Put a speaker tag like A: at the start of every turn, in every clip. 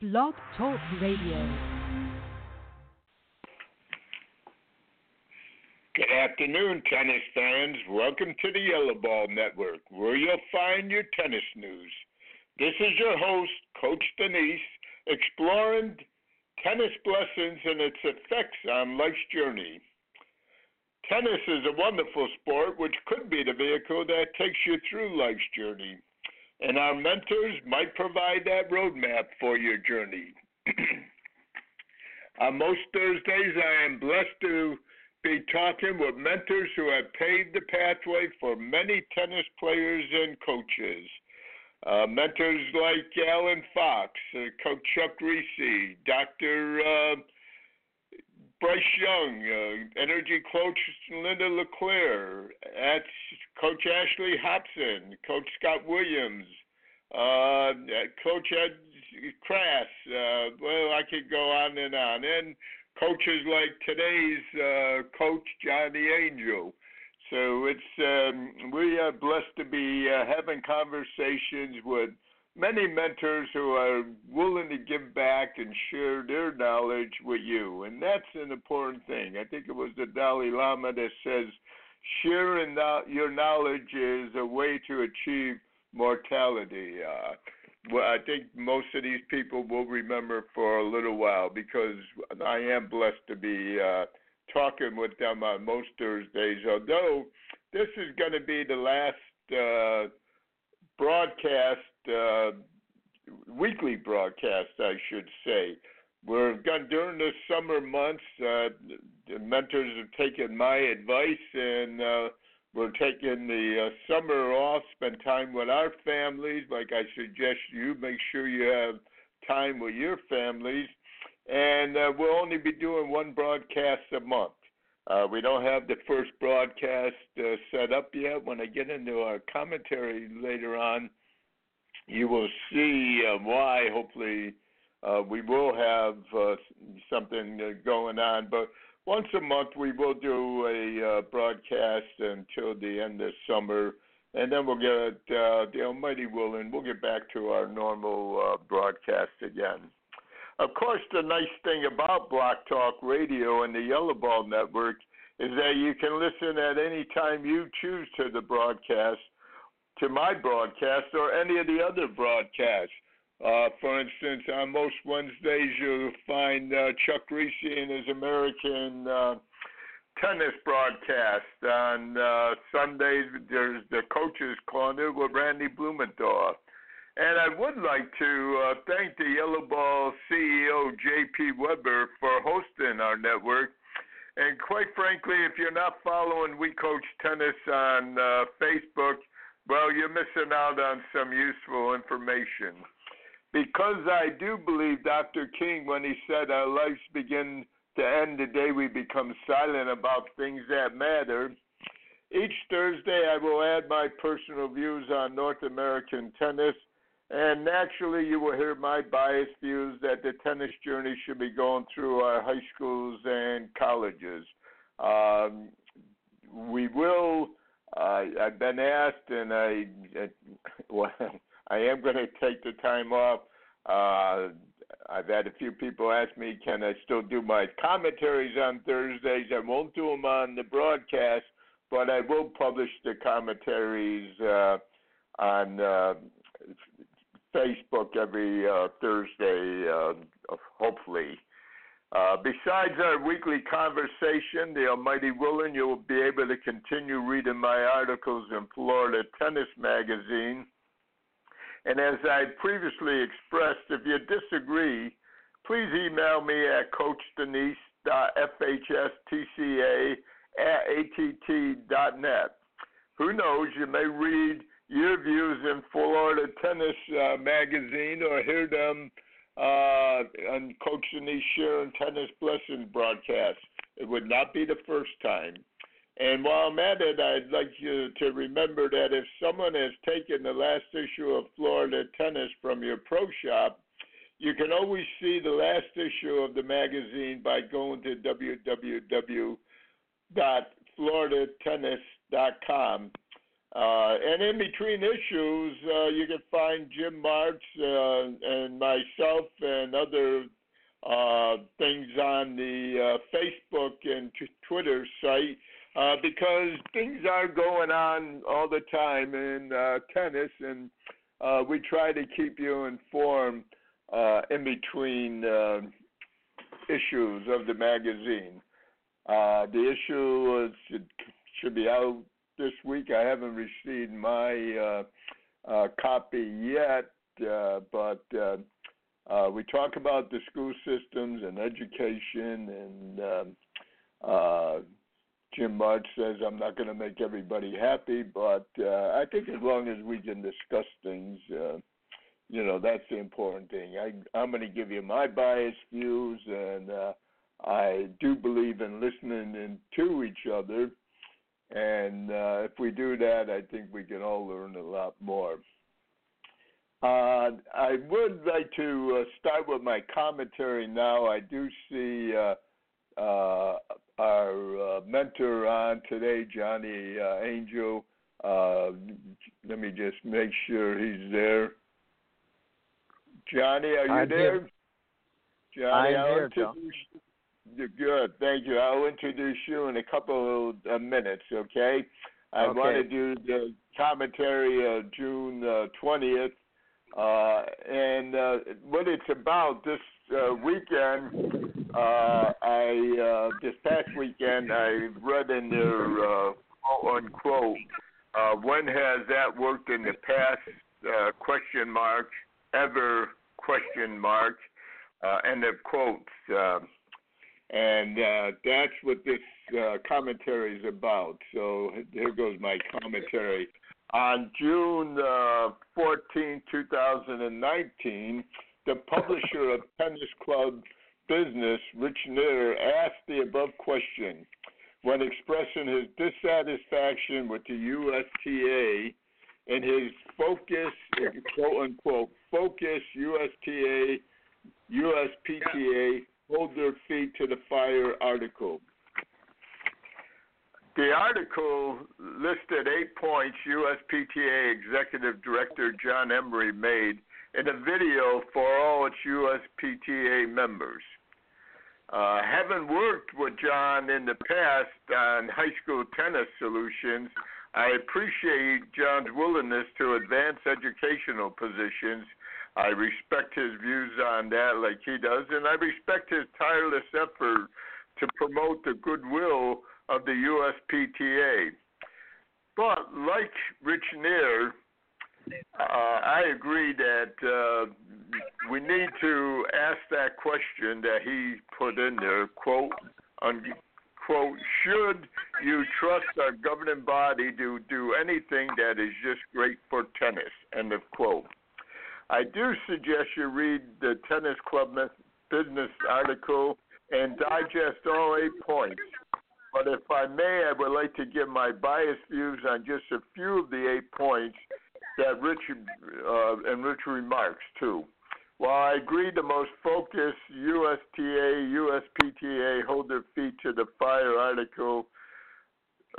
A: Blog Talk Radio.
B: Good afternoon, tennis fans. Welcome to the Yellow Ball Network, where you'll find your tennis news. This is your host, Coach Denise, exploring tennis blessings and its effects on life's journey. Tennis is a wonderful sport which could be the vehicle that takes you through life's journey and our mentors might provide that roadmap for your journey. On most Thursdays, I am blessed to be talking with mentors who have paved the pathway for many tennis players and coaches. Uh, mentors like Alan Fox, uh, Coach Chuck Reese, Dr. Uh, Bryce Young, uh, energy coach Linda LeClaire, at Coach Ashley Hobson, Coach Scott Williams, uh, Coach Ed Crass. Uh, well, I could go on and on. And coaches like today's uh, coach Johnny Angel. So it's um, we are blessed to be uh, having conversations with many mentors who are willing to give back and share their knowledge with you. And that's an important thing. I think it was the Dalai Lama that says sharing your knowledge is a way to achieve mortality. Uh, well, I think most of these people will remember for a little while because I am blessed to be uh, talking with them on most Thursdays. Although this is going to be the last uh, broadcast uh, weekly broadcast, I should say. We're going during the summer months. Uh, the mentors have taken my advice, and uh, we're taking the uh, summer off, spend time with our families. Like I suggest, you make sure you have time with your families, and uh, we'll only be doing one broadcast a month. Uh, we don't have the first broadcast uh, set up yet. When I get into our commentary later on, you will see uh, why. Hopefully, uh, we will have uh, something uh, going on. But once a month, we will do a uh, broadcast until the end of summer, and then we'll get uh, the Almighty willing. We'll get back to our normal broadcast again. Of course, the nice thing about Blog Talk Radio and the Yellow Ball Network is that you can listen at any time you choose to the broadcast to my broadcast or any of the other broadcasts. Uh, for instance, on most Wednesdays, you'll find uh, Chuck Reese in his American uh, tennis broadcast. On uh, Sundays, there's the Coaches Corner with Randy Blumenthal. And I would like to uh, thank the Yellow Ball CEO, J.P. Weber, for hosting our network. And quite frankly, if you're not following We Coach Tennis on uh, Facebook, well, you're missing out on some useful information. Because I do believe Dr. King when he said our lives begin to end the day we become silent about things that matter. Each Thursday, I will add my personal views on North American tennis, and naturally, you will hear my biased views that the tennis journey should be going through our high schools and colleges. Um, we will uh, I've been asked, and I, well, I am going to take the time off. Uh, I've had a few people ask me, can I still do my commentaries on Thursdays? I won't do them on the broadcast, but I will publish the commentaries uh, on uh, Facebook every uh, Thursday, uh, hopefully. Uh, besides our weekly conversation, the Almighty willing, you will be able to continue reading my articles in Florida Tennis Magazine. And as I previously expressed, if you disagree, please email me at coachdenise.fhstca at att.net. Who knows, you may read your views in Florida Tennis uh, Magazine or hear them uh, on Coach Denise Sharon Tennis Blessing broadcast. It would not be the first time. And while I'm at it, I'd like you to remember that if someone has taken the last issue of Florida Tennis from your pro shop, you can always see the last issue of the magazine by going to www.floridatennis.com uh, and in between issues, uh, you can find Jim Martz uh, and myself and other uh, things on the uh, Facebook and t- Twitter site because things are going on all the time in tennis, and we try to keep you informed in between issues of the magazine. Uh, the issue is, should, should be out this week. I haven't received my uh, uh, copy yet, uh, but uh, uh, we talk about the school systems and education, and um, uh, Jim Martz says I'm not going to make everybody happy, but uh, I think as long as we can discuss things, you know, that's the important thing. I, I'm going to give you my biased views, and uh, I do believe in listening in to each other. And uh, if we do that, I think we can all learn a lot more. Uh, I would like to uh, start with my commentary now. I do see uh, uh our uh, mentor on today, Johnny uh, Angel. let me just make sure he's there. Johnny, are you
C: I'm
B: there?
C: Here.
B: Johnny,
C: I'm
B: I'll
C: here,
B: introduce Good, thank you. I'll introduce you in a couple of minutes, okay? I
C: okay.
B: want to do the commentary of June twentieth, uh, and uh, what it's about this uh, weekend. Uh, I uh, this past weekend I read in their uh, quote unquote. Uh, when has that worked in the past? Uh, question mark ever question mark uh, end of quotes. And uh, that's what this uh, commentary is about. So here goes my commentary. On June uh, 14, 2019, the publisher of Tennis Club Business, Rich Nitter, asked the above question when expressing his dissatisfaction with the USTA and his focus, quote unquote, focus USTA, USPTA, hold their feet to the fire article. The article listed eight points USPTA Executive Director John Embree made in a video for all its USPTA members. Uh, having worked with John in the past on high school tennis solutions, I appreciate John's willingness to advance educational positions. I respect his views on that like he does, and I respect his tireless effort to promote the goodwill of the USPTA. But like Rich Neher, uh, I agree that uh, we need to ask that question that he put in there, quote, unquote, should you trust our governing body to do anything that is just great for tennis, end of quote. I do suggest you read the Tennis Club Business article and digest all eight points. But if I may, I would like to give my biased views on just a few of the eight points that Richard uh, and Rich remarks too. While I agree the most focused USTA, USPTA hold their feet to the fire article,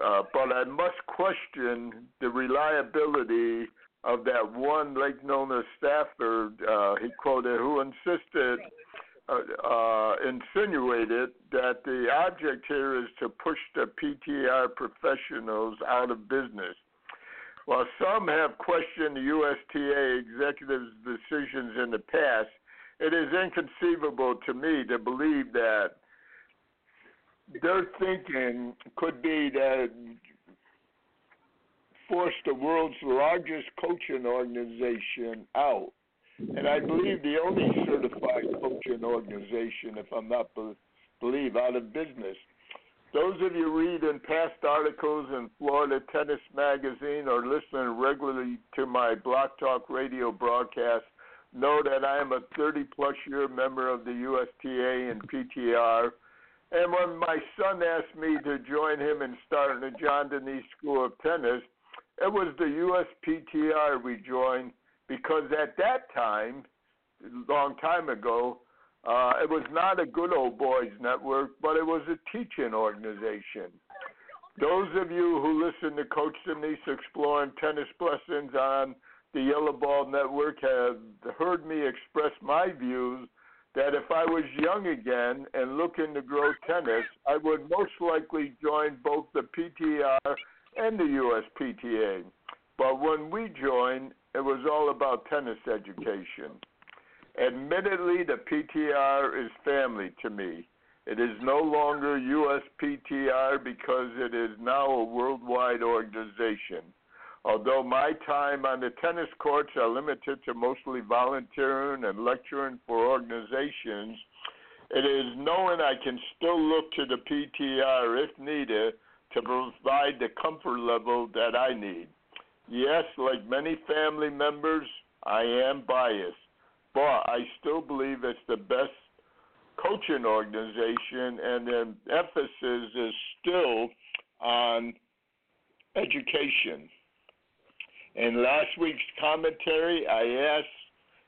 B: uh, but I must question the reliability of that one lake known as Stafford, uh, he quoted, who insisted uh, uh, insinuated that the object here is to push the PTR professionals out of business. While some have questioned the USTA executive's decisions in the past, it is inconceivable to me to believe that their thinking could be that force the world's largest coaching organization out and I believe the only certified coaching organization, if I'm not be- believe, out of business. Those of you reading past articles in Florida Tennis Magazine or listening regularly to my Blog Talk radio broadcast know that I am a 30 plus year member of the USTA and PTR. And when my son asked me to join him in starting the John Denise School of Tennis, it was the USPTR we joined because at that time, a long time ago, uh, it was not a good old boys network, but it was a teaching organization. Those of you who listen to Coach Denise exploring tennis lessons on the Yellow Ball Network have heard me express my views that if I was young again and looking to grow tennis, I would most likely join both the PTR and the USPTA. But when we joined, it was all about tennis education. Admittedly, the PTR is family to me. It is no longer USPTR because it is now a worldwide organization. Although my time on the tennis courts are limited to mostly volunteering and lecturing for organizations, it is knowing I can still look to the PTR if needed to provide the comfort level that I need. Yes, like many family members, I am biased, but I still believe it's the best coaching organization, and the emphasis is still on education. In last week's commentary, I asked,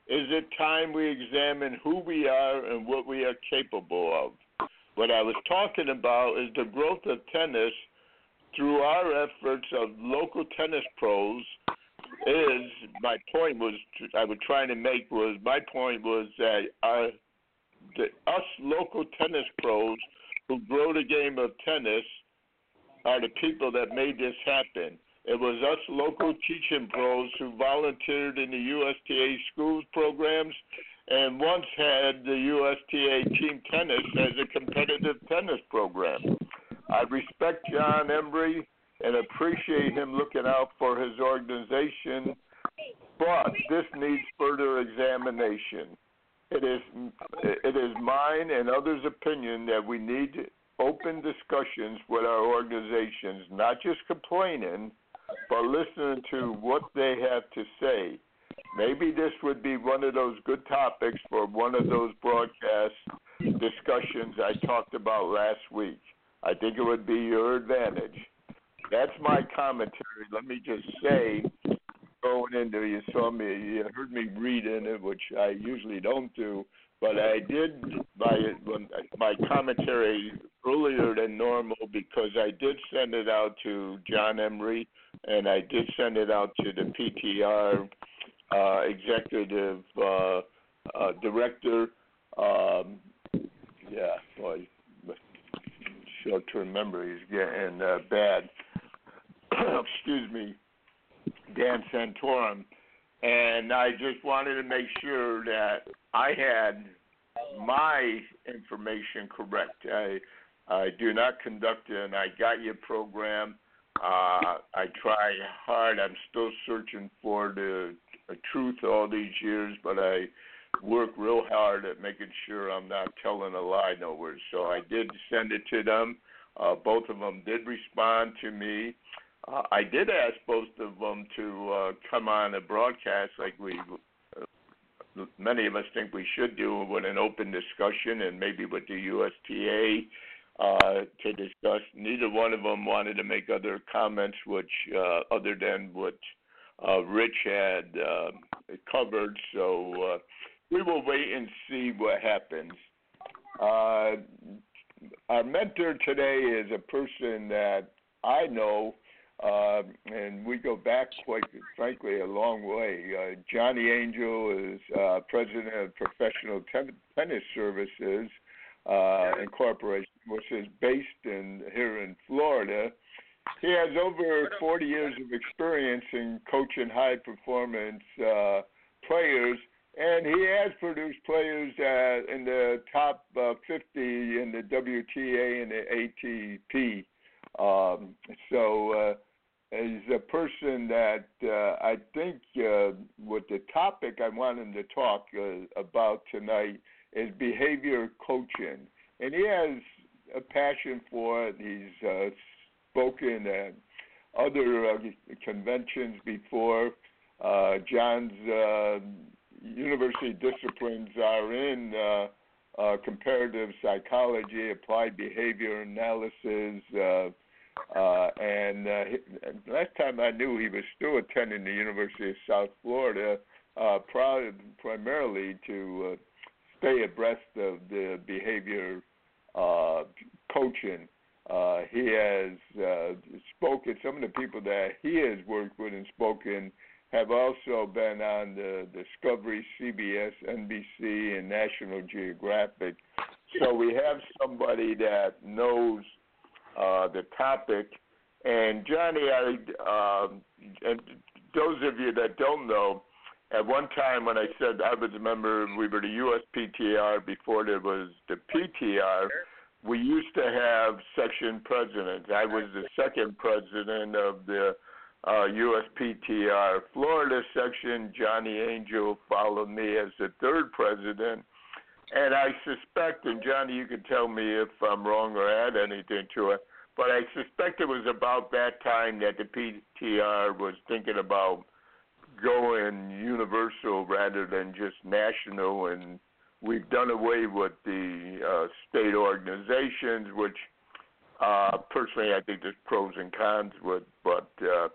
B: is it time we examine who we are and what we are capable of? What I was talking about is the growth of tennis through our efforts of local tennis pros is my point was I was trying to make was my point was that our the, us local tennis pros who grow the game of tennis are the people that made this happen. It was us local teaching pros who volunteered in the USTA schools programs and once had the USTA team tennis as a competitive tennis program. I respect John Embree and appreciate him looking out for his organization, but this needs further examination. It is it is mine and others' opinion that we need open discussions with our organizations, not just complaining, but listening to what they have to say. Maybe this would be one of those good topics for one of those broadcast discussions I talked about last week. I think it would be your advantage. That's my commentary. Let me just say, going into you saw me, you heard me read in it, which I usually don't do, but I did my my commentary earlier than normal because I did send it out to John Embree and I did send it out to the PTR uh, executive uh, uh, director. Um, yeah, boy, short-term memory is getting uh, bad. Excuse me, Dan Santorum, and I just wanted to make sure that I had my information correct. I I do not conduct an I got your program. Uh, I try hard. I'm still searching for the truth all these years, but I work real hard at making sure I'm not telling a lie nowhere. So I did send it to them. Uh, both of them did respond to me. Uh, I did ask both of them to uh, come on a broadcast like we uh, many of us think we should do with an open discussion and maybe with the USTA uh, to discuss. Neither one of them wanted to make other comments, which uh, other than what uh, Rich had uh, covered. So uh, we will wait and see what happens. Uh, our mentor today is a person that I know, uh, and we go back quite frankly a long way. Uh, Johnny Angel is uh, president of Professional Ten- Tennis Services uh, Incorporation, which is based in here in Florida. He has over 40 years of experience in coaching high performance uh, players and he has produced players uh, in the top uh, 50 in the WTA and the ATP. Um, so uh, he's a person that uh, I think uh, with the topic I want him to talk uh, about tonight is behavior coaching, and he has a passion for it. He's uh, spoken at other uh, conventions before. Uh, John's uh, university disciplines are in uh, uh, comparative psychology, applied behavior analysis, uh, uh, and uh, last time I knew he was still attending the University of South Florida, uh, primarily to uh, stay abreast of the behavior uh, coaching. Uh, he has uh, spoken, some of the people that he has worked with and spoken have also been on the Discovery, CBS, NBC, and National Geographic. So we have somebody that knows uh, the topic. And Johnny, I, um, and those of you that don't know, at one time when I said I was a member, we were the USPTR before there was the PTR. We used to have section presidents. I was the second president of the uh, USPTR Florida section. Johnny Angel followed me as the third president. And I suspect, and Johnny, you can tell me if I'm wrong or add anything to it, but I suspect it was about that time that the PTR was thinking about going universal rather than just national, and we've done away with the uh, state organizations, which uh, personally I think there's pros and cons with. But uh,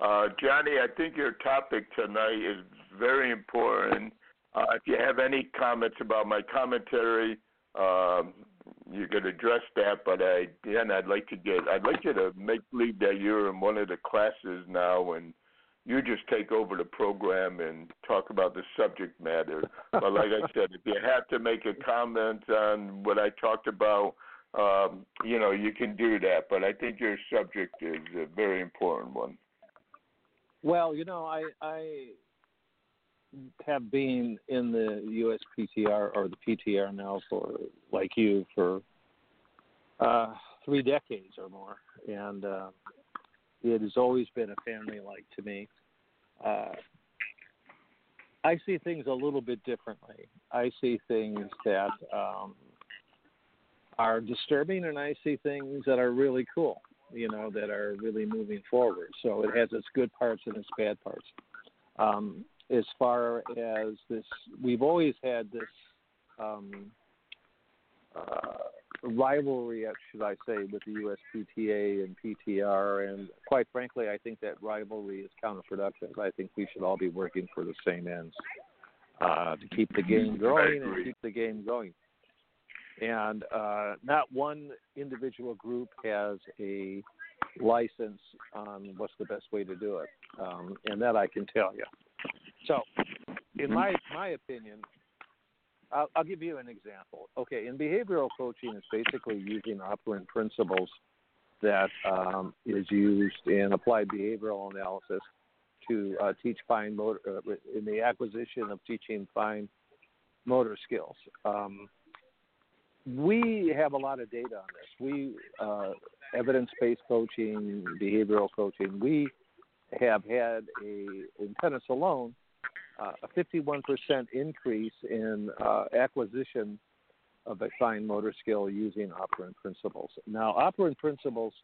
B: uh, Johnny, I think your topic tonight is very important. Uh, if you have any comments about my commentary, um, you could address that. But I, again, I'd like to get, I'd like you to make believe that you're in one of the classes now, and you just take over the program and talk about the subject matter. But like I said, if you have to make a comment on what I talked about, um, you know, you can do that. But I think your subject is a very important one.
C: Well, you know, I I have been in the USPTR or the PTR now for like you for uh, three decades or more, and uh, it has always been a family like to me. Uh, I see things a little bit differently. I see things that um, are disturbing, and I see things that are really cool. You know, that are really moving forward. So it has its good parts and its bad parts. Um, as far as this, we've always had this um, uh, rivalry, should I say, with the USPTA and PTR, and quite frankly, I think that rivalry is counterproductive. I think we should all be working for the same ends uh, to keep the game growing and keep the game going. And uh, not one individual group has a license on what's the best way to do it, um, and that I can tell you. So, in my my opinion, I'll, I'll give you an example. Okay, in behavioral coaching, it's basically using operant principles that um, is used in applied behavioral analysis to uh, teach fine motor uh, in the acquisition of teaching fine motor skills. Um, we have a lot of data on this. We uh, evidence-based coaching, behavioral coaching. We have had a in tennis alone uh, a 51% increase in uh, acquisition of a fine motor skill using operant principles. Now, operant principles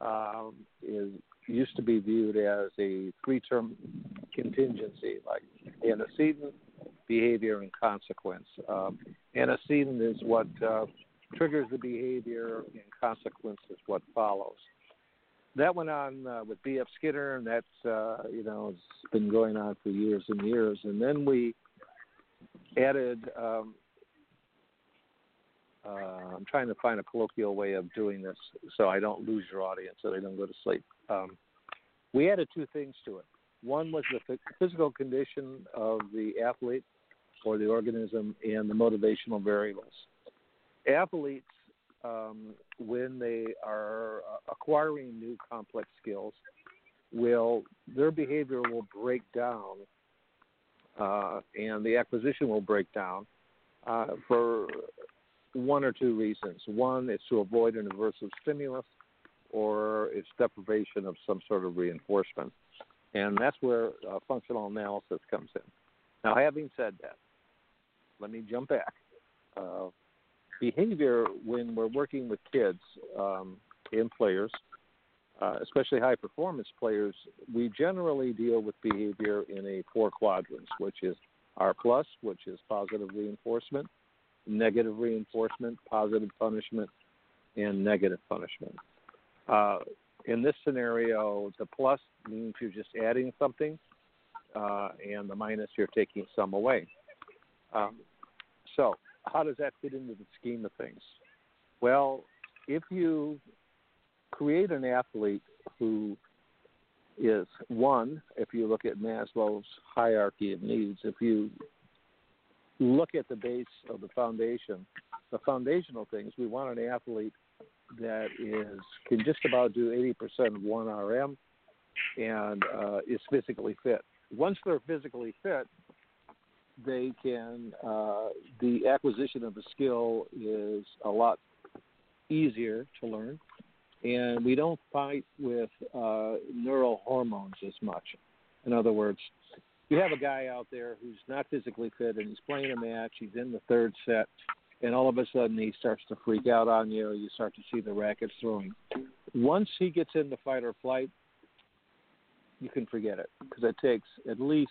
C: um, is used to be viewed as a three-term contingency, like antecedent, behavior, and consequence. Um, antecedent is what uh, triggers the behavior, and consequence is what follows that went on uh, with B.F. Skinner, and that's uh, you know it's been going on for years and years. And then we added. Um, uh, I'm trying to find a colloquial way of doing this so I don't lose your audience, so they don't go to sleep. Um, we added two things to it. One was the physical condition of the athlete or the organism and the motivational variables. Athletes um, when they are uh, acquiring new complex skills, will their behavior will break down, uh, and the acquisition will break down uh, for one or two reasons. One is to avoid an aversive stimulus, or it's deprivation of some sort of reinforcement, and that's where uh, functional analysis comes in. Now, having said that, let me jump back. Uh, behavior when we're working with kids um, and players, uh, especially high performance players, we generally deal with behavior in a four quadrants, which is R plus, which is positive reinforcement, negative reinforcement, positive punishment, and negative punishment. Uh, in this scenario, the plus means you're just adding something, uh, and the minus you're taking some away. Um, so how does that fit into the scheme of things? Well, if you create an athlete who is one, if you look at Maslow's hierarchy of needs, if you look at the base of the foundation, the foundational things, we want an athlete that is can just about do 80% of one RM and uh, is physically fit. Once they're physically fit, they can uh, the acquisition of the skill is a lot easier to learn and we don't fight with uh, neural hormones as much. In other words, you have a guy out there who's not physically fit and he's playing a match, he's in the third set, and all of a sudden he starts to freak out on you, you start to see the rackets throwing. Once he gets into fight or flight, you can forget it because it takes at least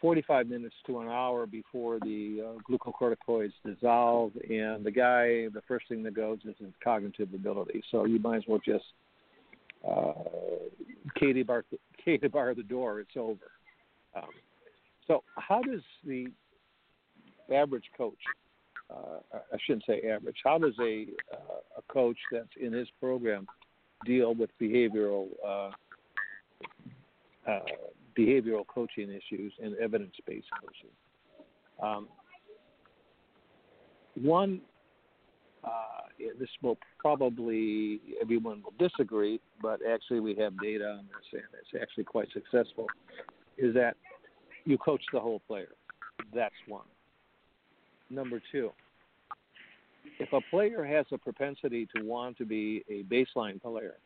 C: 45 minutes to an hour before the uh, glucocorticoids dissolve, and the guy, the first thing that goes is his cognitive ability. So you might as well just uh, Katie bar, Katie bar the door. It's over. Um, so how does the average coach? Uh, I shouldn't say average. How does a uh, a coach that's in his program deal with behavioral uh, uh, behavioral coaching issues and evidence based coaching. Um, one, uh, this will probably everyone will disagree, but actually we have data on this and it's actually quite successful. Is that you coach the whole player? That's one. Number two, if a player has a propensity to want to be a baseline player,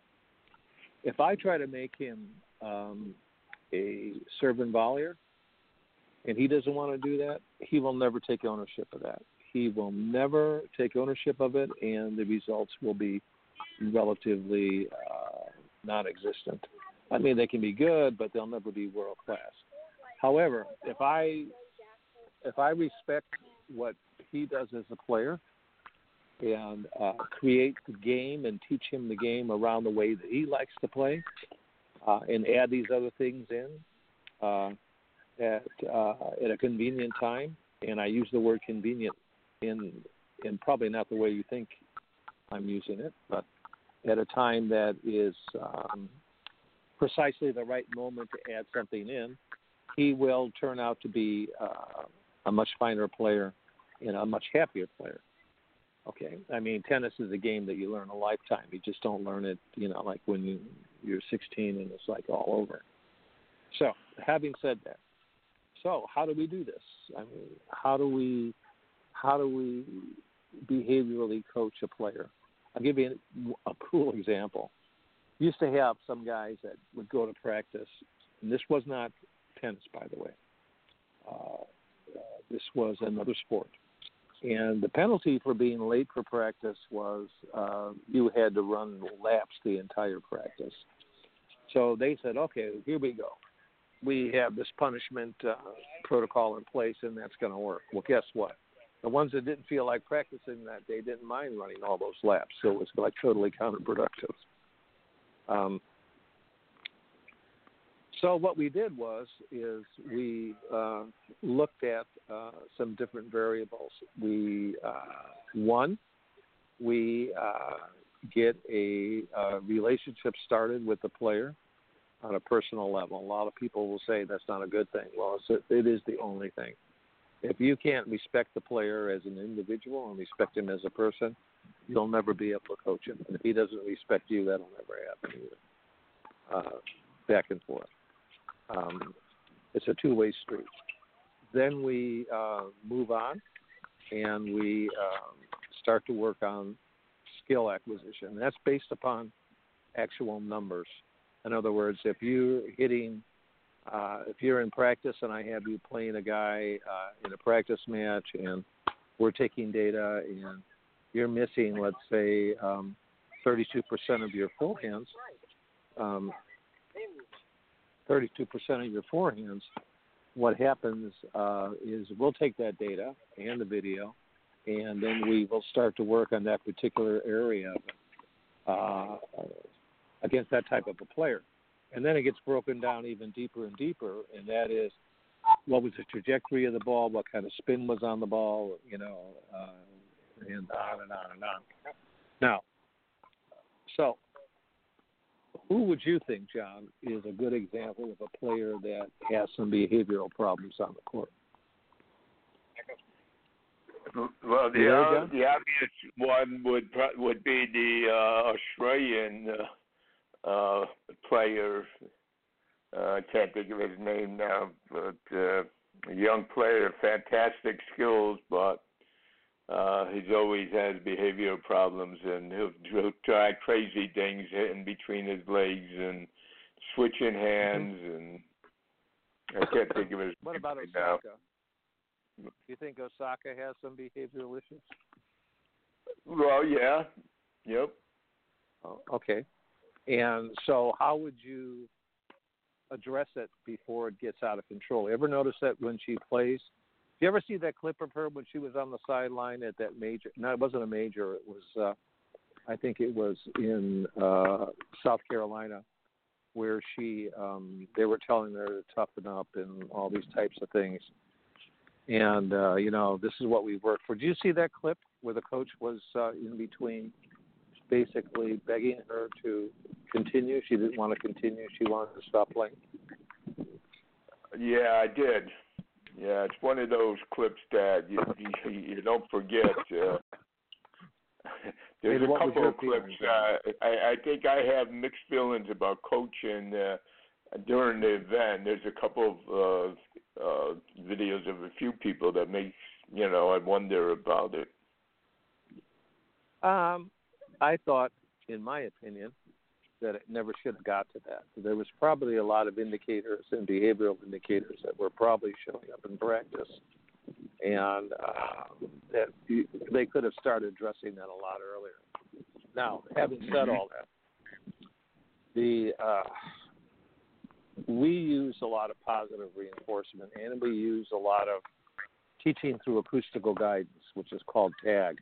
C: if I try to make him um, a and volleyer, and he doesn't want to do that, he will never take ownership of that. He will never take ownership of it, and the results will be relatively uh, non-existent. I mean, they can be good, but they'll never be world class. However, if I if I respect what he does as a player and uh, create the game and teach him the game around the way that he likes to play, uh, and add these other things in uh, at uh, at a convenient time. And I use the word convenient in in probably not the way you think I'm using it, but at a time that is um, precisely the right moment to add something in, he will turn out to be uh, a much finer player and a much happier player. Okay, I mean, tennis is a game that you learn a lifetime. You just don't learn it, you know, like when you you're 16 and it's like all over. So, having said that, so how do we do this? I mean, how do we how do we behaviorally coach a player? I'll give you a cool example. Used to have some guys that would go to practice, and this was not tennis, by the way. Uh, uh, this was another sport. And the penalty for being late for practice was uh, you had to run laps the entire practice. So they said, okay, here we go. We have this punishment uh, protocol in place, and that's going to work. Well, guess what? The ones that didn't feel like practicing that day didn't mind running all those laps, so it was like totally counterproductive. Um, so what we did was is we uh, looked at uh, some different variables. We uh, one, we uh, get a, a, relationship started with the player on a personal level. A lot of people will say that's not a good thing. Well, it's it is the only thing. If you can't respect the player as an individual and respect him as a person, you'll never be able to coach. And if he doesn't respect you, that'll never happen either. Uh, back and forth. Um, it's a two-way street. Then we uh, move on, and we um, start to work on skill acquisition. And that's based upon actual numbers. In other words, if you're hitting, uh, if you're in practice and I have you playing a guy uh, in a practice match, and we're taking data, and you're missing, let's say, um, 32% of your forehands, um, 32% of your forehands, what happens uh, is we'll take that data and the video, and then we will start to work on that particular area uh, against that type of a player. And then it gets broken down even deeper and deeper, and that is what was the trajectory of the ball, what kind of spin was on the ball, you know, uh, and on and on and on. Now, so who would you think, John, is a good example of a player that has some behavioral problems on the court?
B: Well, the uh, the obvious one would would be the uh, Australian uh, uh, player. Uh, I can't think of his name now, but uh, a young player, fantastic skills, but uh, he's always has behavioral problems, and he'll, he'll try crazy things, hitting between his legs and switching hands, and I can't think of his.
C: What about Osaka? Do you think Osaka has some behavioral issues?
B: Well, yeah. Yep.
C: Oh, okay. And so, how would you address it before it gets out of control? Ever notice that when she plays? Do you ever see that clip of her when she was on the sideline at that major? No, it wasn't a major. It was, uh, I think it was in uh, South Carolina, where she, um, they were telling her to toughen up and all these types of things and uh, you know this is what we worked for. Did you see that clip where the coach was uh, in between, basically begging her to continue? She didn't want to continue. She wanted to stop playing.
B: Yeah, I did. Yeah, it's one of those clips that you you, you don't forget. Uh, there's a couple of clips. Uh, I, I think I have mixed feelings about coaching. Uh, during the event, there's a couple of uh, uh, videos of a few people that makes you know I wonder about it.
C: Um, I thought, in my opinion, that it never should have got to that. There was probably a lot of indicators and behavioral indicators that were probably showing up in practice, and uh, that they could have started addressing that a lot earlier. Now, having said all that, the uh, we use a lot of positive reinforcement and we use a lot of teaching through acoustical guidance, which is called TAG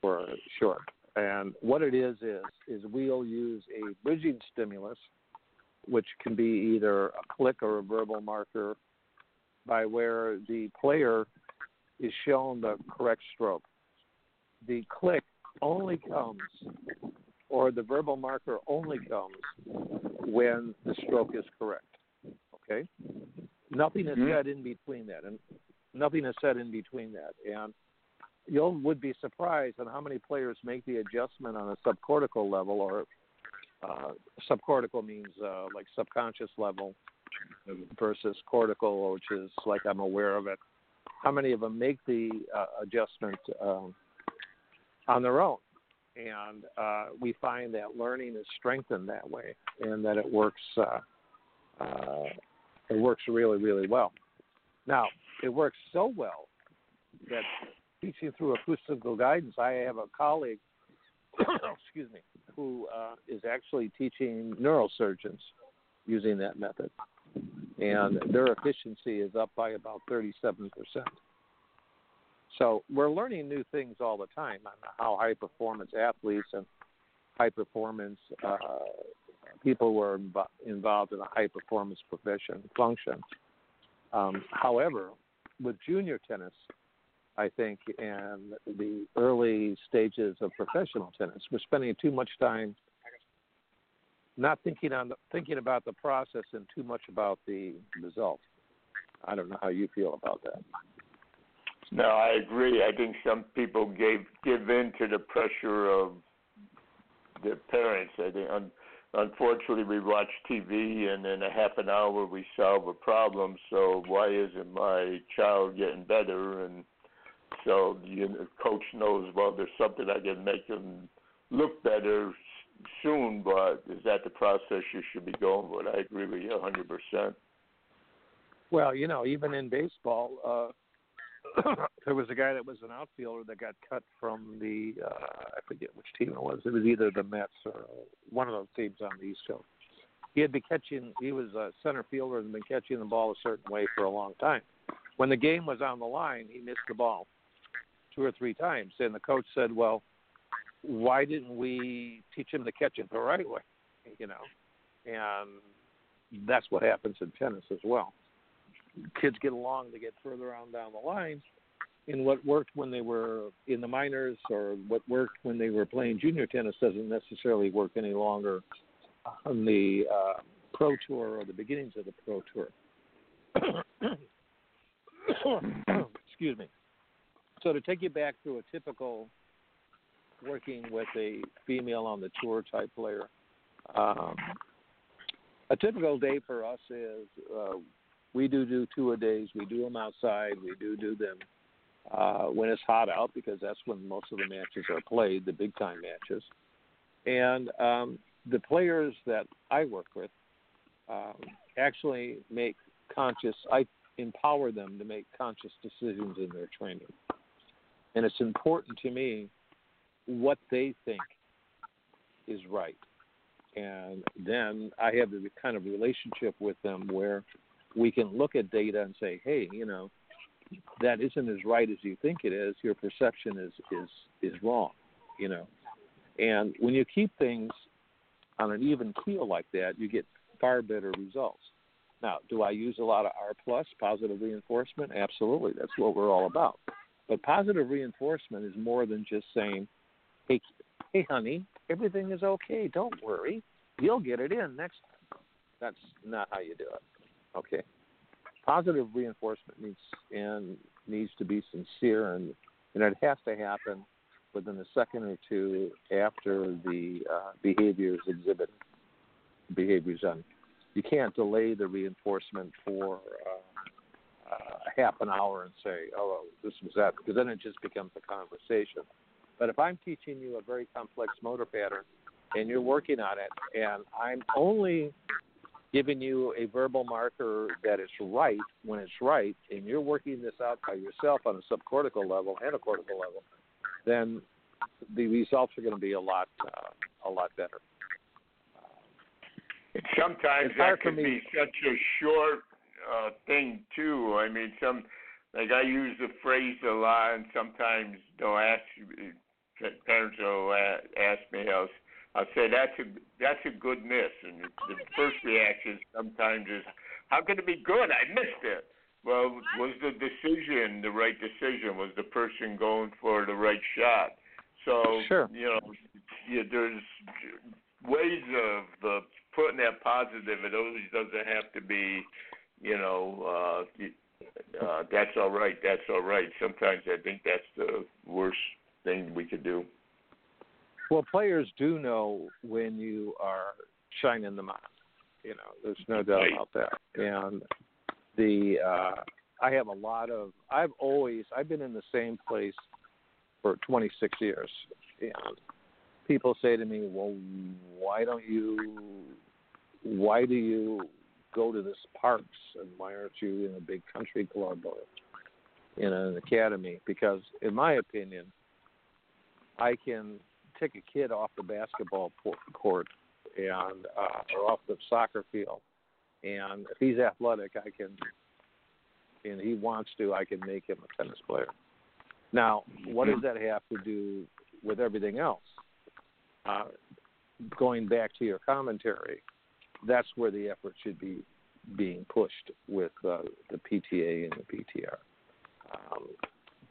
C: for short. And what it is is is we'll use a bridging stimulus, which can be either a click or a verbal marker, by where the player is shown the correct stroke. The click only comes, or the verbal marker only comes when the stroke is correct. Okay, nothing is mm-hmm. said in between that, and nothing is said in between that. And you would be surprised on how many players make the adjustment on a subcortical level, or uh, subcortical means uh, like subconscious level versus cortical, which is like I'm aware of it. How many of them make the uh, adjustment um, on their own? and uh, we find that learning is strengthened that way, and that it works. Uh, uh, it works really, really well. Now, it works so well that teaching through acoustical guidance, I have a colleague, excuse me, who uh, is actually teaching neurosurgeons using that method, and their efficiency is up by about 37 percent. So we're learning new things all the time on how high performance athletes and high performance uh, people were involved in a high performance profession function. Um, however, with junior tennis, I think, in the early stages of professional tennis, we're spending too much time not thinking on the, thinking about the process and too much about the result. I don't know how you feel about that.
B: No, I agree. I think some people gave give in to the pressure of their parents. I think, un, unfortunately, we watch TV and in a half an hour we solve a problem. So why isn't my child getting better? And so the coach knows well, there's something I can make them look better soon. But is that the process you should be going with? I agree with you 100 percent.
C: Well, you know, even in baseball. uh there was a guy that was an outfielder that got cut from the uh, I forget which team it was. It was either the Mets or one of those teams on the East Coast. He had been catching. He was a center fielder and been catching the ball a certain way for a long time. When the game was on the line, he missed the ball two or three times, and the coach said, "Well, why didn't we teach him to catch it the right way?" You know, and that's what happens in tennis as well kids get along to get further on down the line. And what worked when they were in the minors or what worked when they were playing junior tennis doesn't necessarily work any longer on the uh, Pro Tour or the beginnings of the Pro Tour. Excuse me. So to take you back to a typical working with a female on the tour type player, um, a typical day for us is uh, we do do two a days. We do them outside. We do do them uh, when it's hot out because that's when most of the matches are played, the big time matches. And um, the players that I work with um, actually make conscious. I empower them to make conscious decisions in their training, and it's important to me what they think is right. And then I have the kind of relationship with them where we can look at data and say, hey, you know, that isn't as right as you think it is. Your perception is is is wrong, you know. And when you keep things on an even keel like that, you get far better results. Now, do I use a lot of R plus positive reinforcement? Absolutely, that's what we're all about. But positive reinforcement is more than just saying, "Hey, hey, honey, everything is okay. Don't worry, you'll get it in next time." That's not how you do it. Okay, positive reinforcement needs and needs to be sincere, and and it has to happen within a second or two after the uh, behavior is exhibited. Behavior is done. You can't delay the reinforcement for uh, half an hour and say, "Oh, this was that," because then it just becomes a conversation. But if I'm teaching you a very complex motor pattern and you're working on it, and I'm only giving you a verbal marker that it's right when it's right, and you're working this out by yourself on a subcortical level and a cortical level, then the results are going to be a lot uh, a lot better.
B: Sometimes that can be such a short uh, thing too. I mean, some like I use the phrase a lot, and sometimes they'll ask parents will ask me, I'll, I'll say that's a that's a good miss, and the first reaction sometimes is, how can it be good? I missed it. Well, was the decision the right decision? Was the person going for the right shot? So
C: sure.
B: you know, yeah, there's ways of the putting that positive. It always doesn't have to be, you know, uh, uh, that's all right. That's all right. Sometimes I think that's the worst thing we could do.
C: Well, players do know when you are shining them on. You know, there's no doubt
B: right.
C: about that. And the uh, I have a lot of. I've always I've been in the same place for 26 years, and people say to me, "Well, why don't you? Why do you go to this parks, and why aren't you in a big country club or in an academy?" Because, in my opinion, I can take a kid off the basketball court and uh, or off the soccer field, and if he's athletic, I can, and he wants to, I can make him a tennis player. Now, what does that have to do with everything else? Uh, going back to your commentary, that's where the effort should be being pushed with uh, the PTA and the PTR. Um,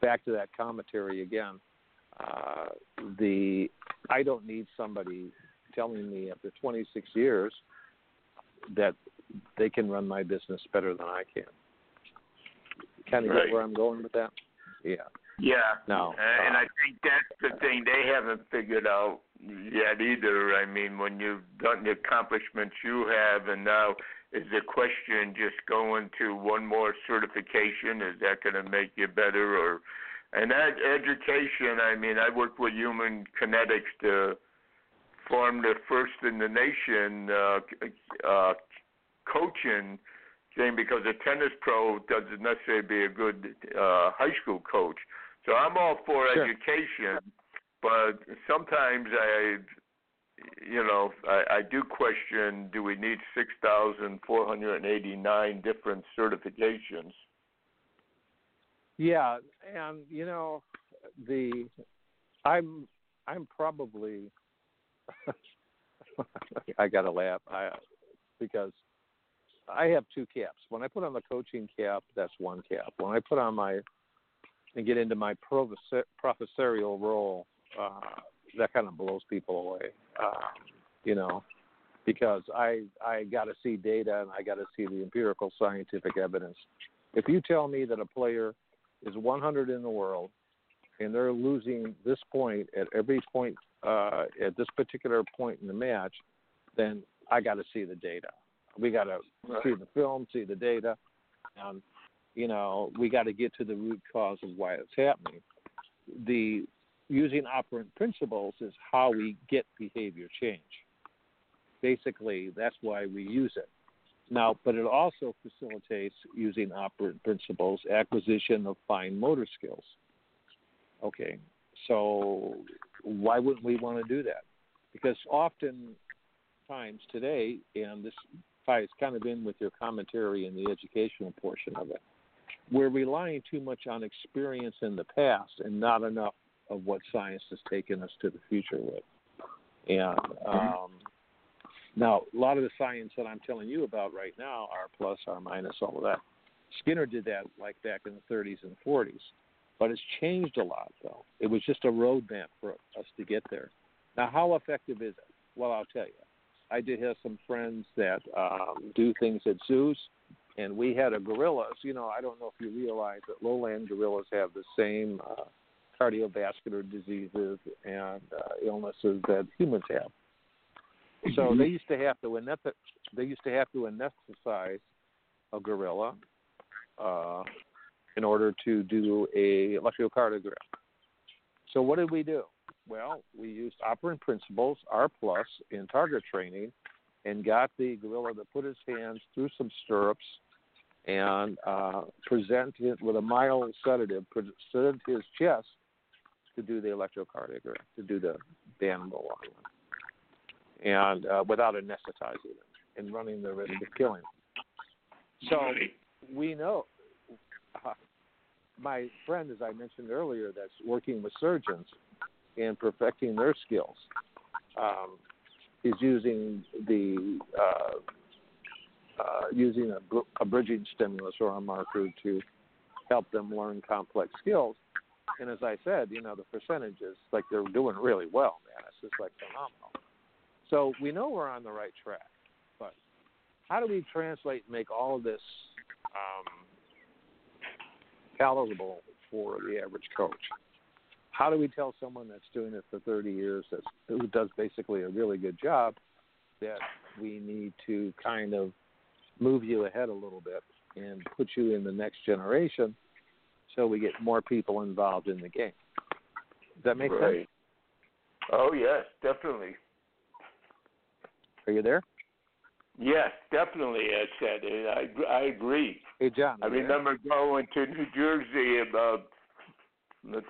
C: back to that commentary again. Uh, the I don't need somebody telling me after 26 years that they can run my business better than I can. Kind of
B: right.
C: get where I'm going with that? Yeah.
B: Yeah.
C: No.
B: Uh, and I think that's the thing they haven't figured out yet either. I mean, when you've done the accomplishments you have, and now is the question just going to one more certification? Is that going to make you better, or and that education? I mean, I work with Human Kinetics to form the first in the nation uh, uh, coaching thing because a tennis pro doesn't necessarily be a good uh, high school coach. So I'm all for
C: sure.
B: education, but sometimes I, you know, I, I do question: Do we need six thousand four hundred eighty-nine different certifications?
C: Yeah, and you know, the I'm I'm probably I got to laugh I, because I have two caps. When I put on the coaching cap, that's one cap. When I put on my and get into my professorial role, uh, that kind of blows people away. Uh, you know, because I I got to see data and I got to see the empirical scientific evidence. If you tell me that a player is 100 in the world and they're losing this point at every point uh, at this particular point in the match, then I got to see the data. We got to
B: Right.
C: see the film, see the data, and you know we got to get to the root cause of why it's happening. The using operant principles is how we get behavior change. Basically, that's why we use it. Now, but it also facilitates using operant principles acquisition of fine motor skills. Okay, so why wouldn't we want to do that? Because often times today, and this ties kind of in with your commentary in the educational portion of it, we're relying too much on experience in the past and not enough of what science has taken us to the future with. And um, now, a lot of the science that I'm telling you about right now, R plus, R minus, all of that, Skinner did that like back in the 30s and 40s, but it's changed a lot though. It was just a roadmap for us to get there. Now, how effective is it? Well, I'll tell you. I did have some friends that um, do things at zoos, and we had a gorillas. You know, I don't know if you realize that lowland gorillas have the same uh, cardiovascular diseases and uh, illnesses that humans have. So they used to have to aneth- they used to have to anesthetize a gorilla uh, in order to do a electrocardiogram. So what did we do? Well, we used operant principles, R plus, in target training, and got the gorilla to put his hands through some stirrups and uh, present it with a mild sedative, present his chest to do the electrocardiogram, to do the the animal on and uh, without anesthetizing him and running the risk of killing him. So we know. Uh, my friend, as I mentioned earlier, that's working with surgeons and perfecting their skills, um, is using the uh, uh, using a, a bridging stimulus or a marker to help them learn complex skills. And as I said, you know, the percentages, like they're doing really well, man. It's just like phenomenal. So we know we're on the right track, but how do we translate and make all of this um, palatable for the average coach? How do we tell someone that's doing it for 30 years, that's, who does basically a really good job, that we need to kind of move you ahead a little bit and put you in the next generation so we get more people involved in the game? Does that make sense?
B: Oh yes, definitely.
C: Are you there?
B: Yes, definitely. I said it. I I agree.
C: Hey, John.
B: I
C: you there?
B: remember going to New Jersey about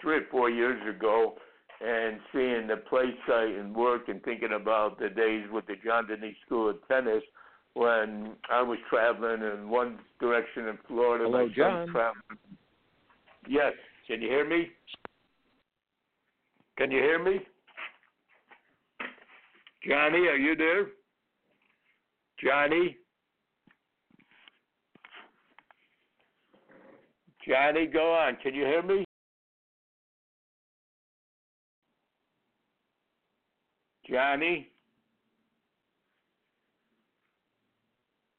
B: three or four years ago and seeing the play site and work and thinking about the days with the John Danise School of Tennis when I was traveling in one direction in Florida.
C: Hello,
B: my son
C: John.
B: traveling. Yes. Can you hear me? Can you hear me? Johnny, are you there? Johnny? Johnny, go on. Can you hear me? Johnny?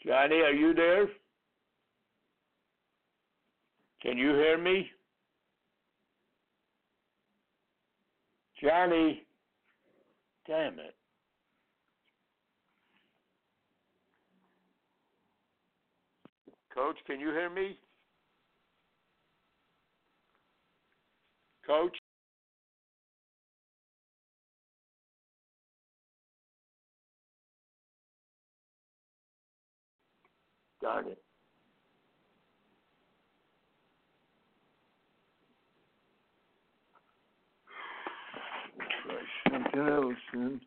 B: Johnny, are you there? Can you hear me? Johnny? Damn it. Coach, can you hear me? Coach? Darn it. Try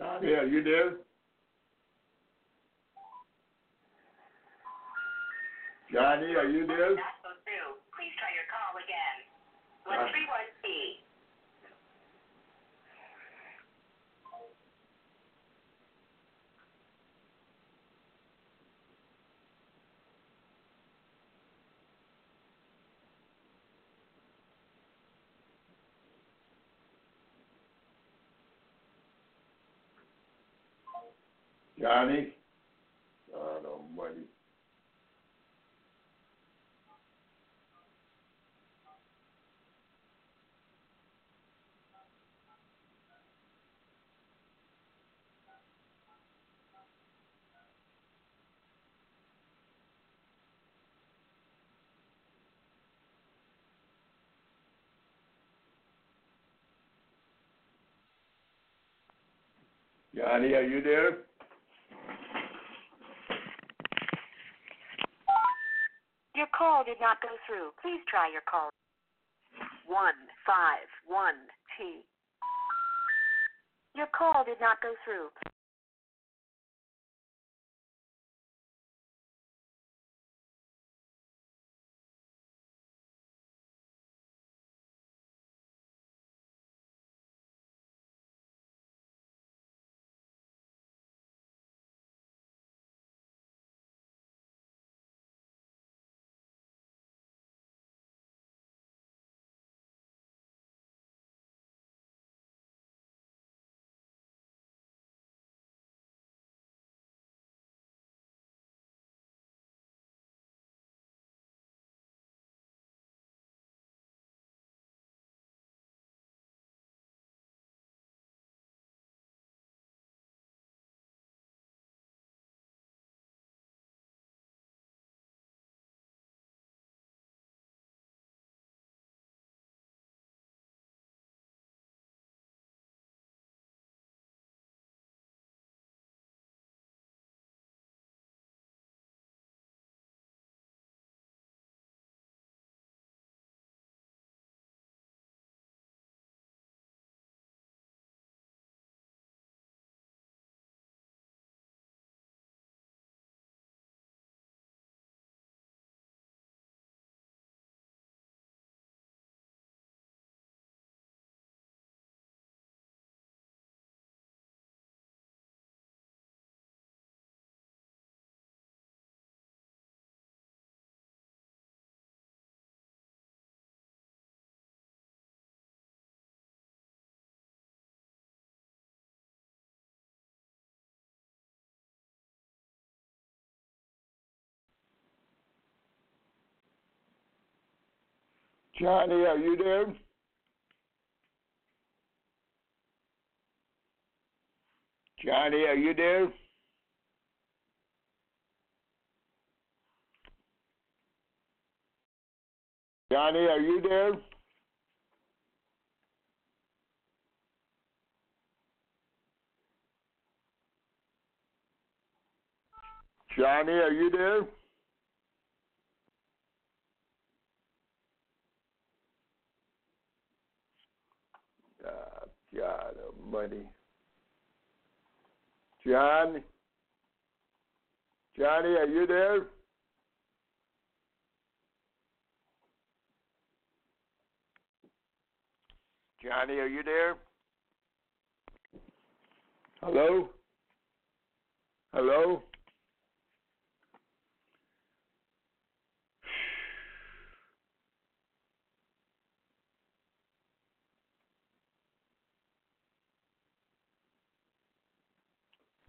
B: Johnny, are you there? Johnny, are you there?
D: Not go through. Please try your call again. One three one C.
B: Johnny? God almighty. Johnny, are you there?
D: Your call did not go through. Please try your call. One five one T. Your call did not go through.
B: Johnny, are you there? Johnny, are you there? Johnny, are you there? Johnny, are you there? God, Almighty. John? Johnny, are you there? Johnny, are you there? Hello? Hello?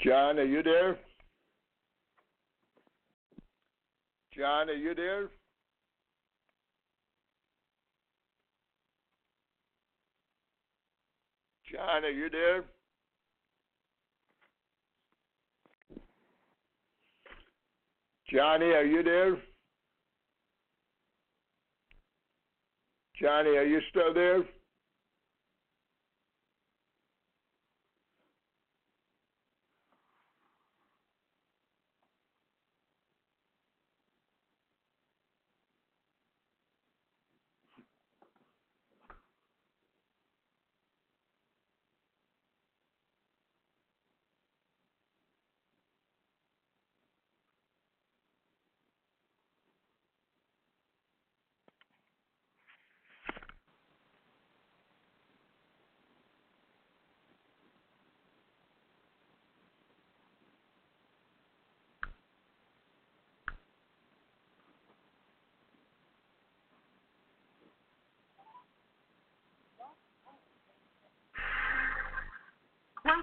B: John, are you there? John, are you there? John, are you there? Johnny, are you there? Johnny, are you still there?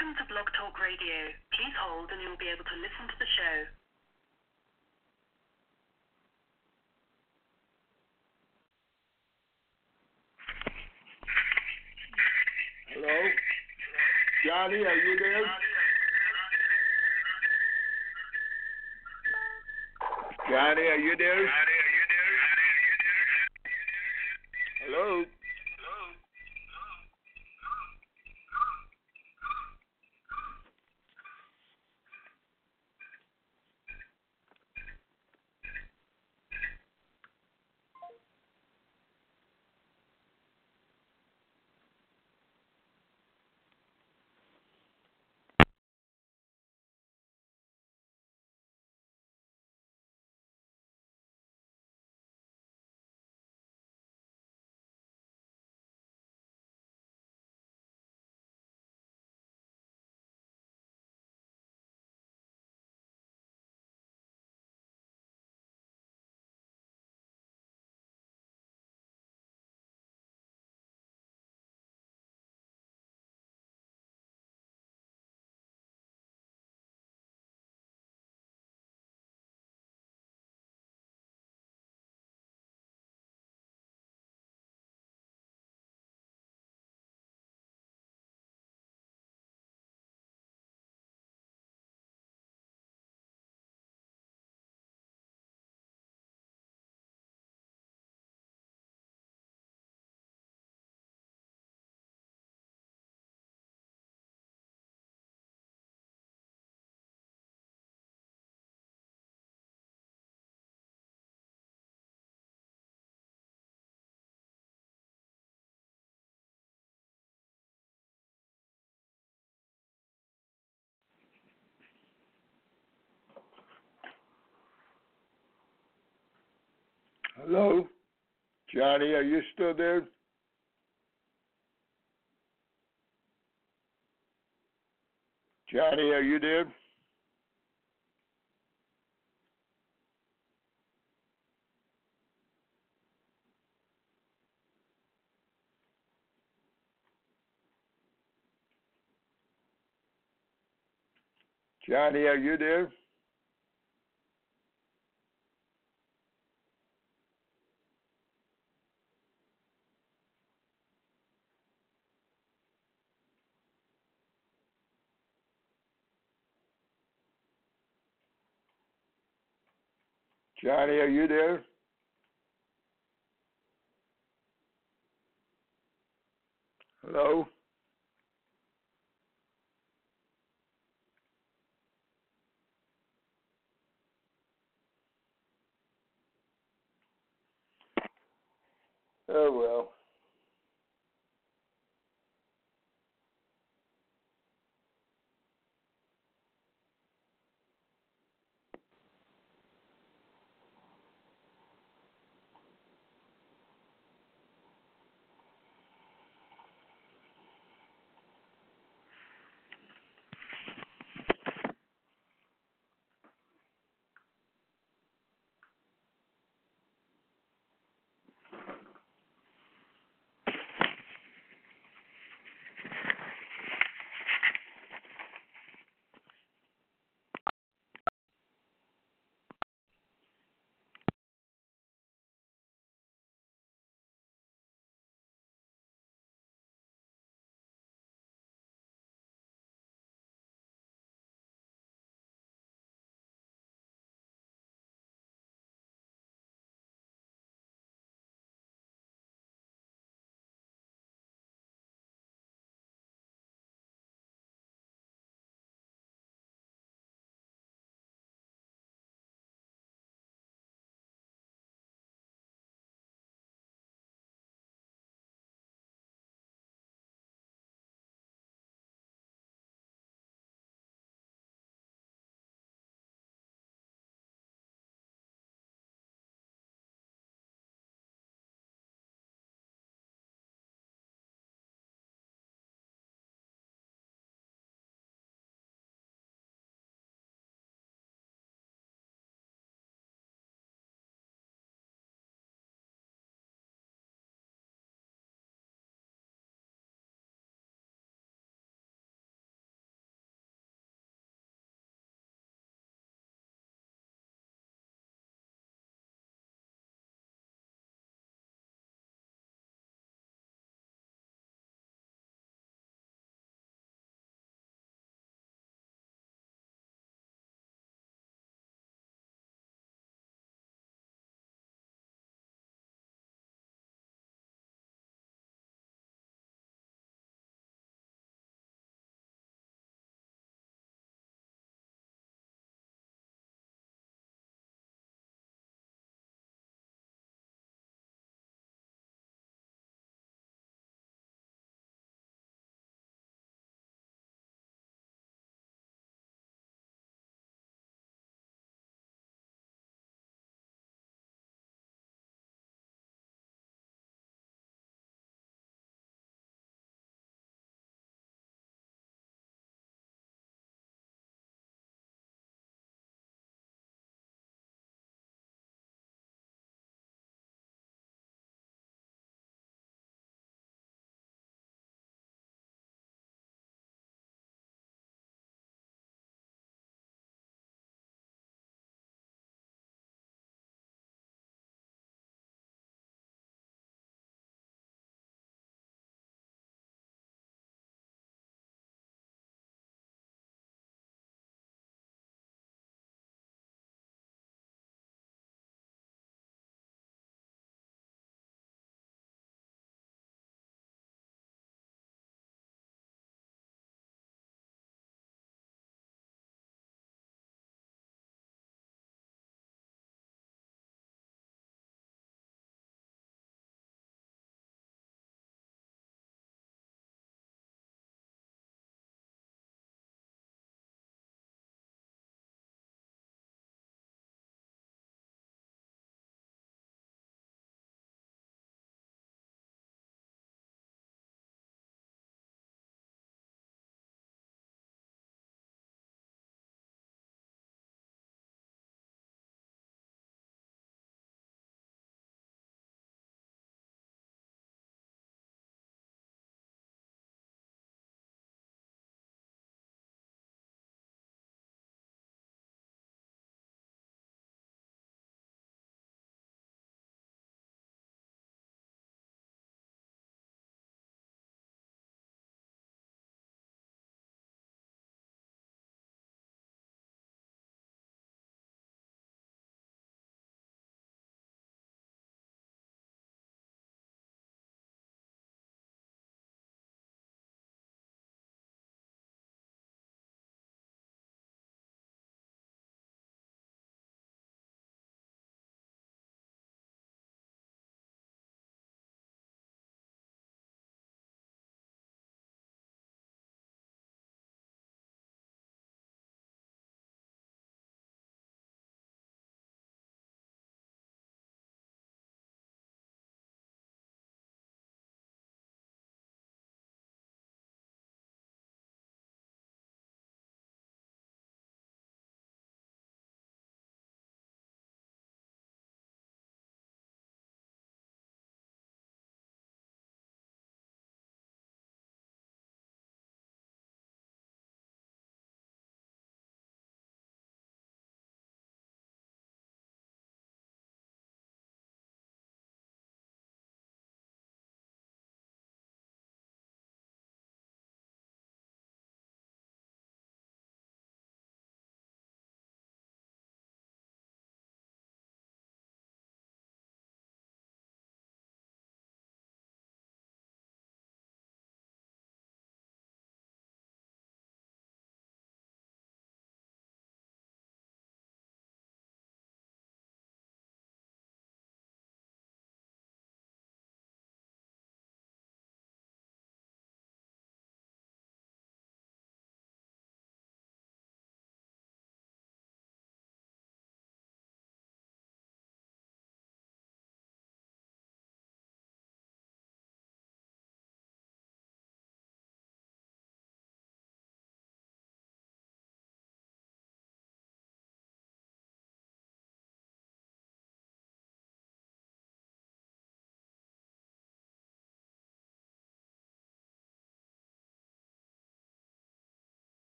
D: Welcome to Blog Talk Radio. Please hold and you'll be able to listen to the show.
B: Hello? Johnny, are you there? Johnny, are you there? Hello? Hello? Johnny, are you still there? Johnny, are you there? Johnny, are you there? Johnny, are you there? Hello? Oh well.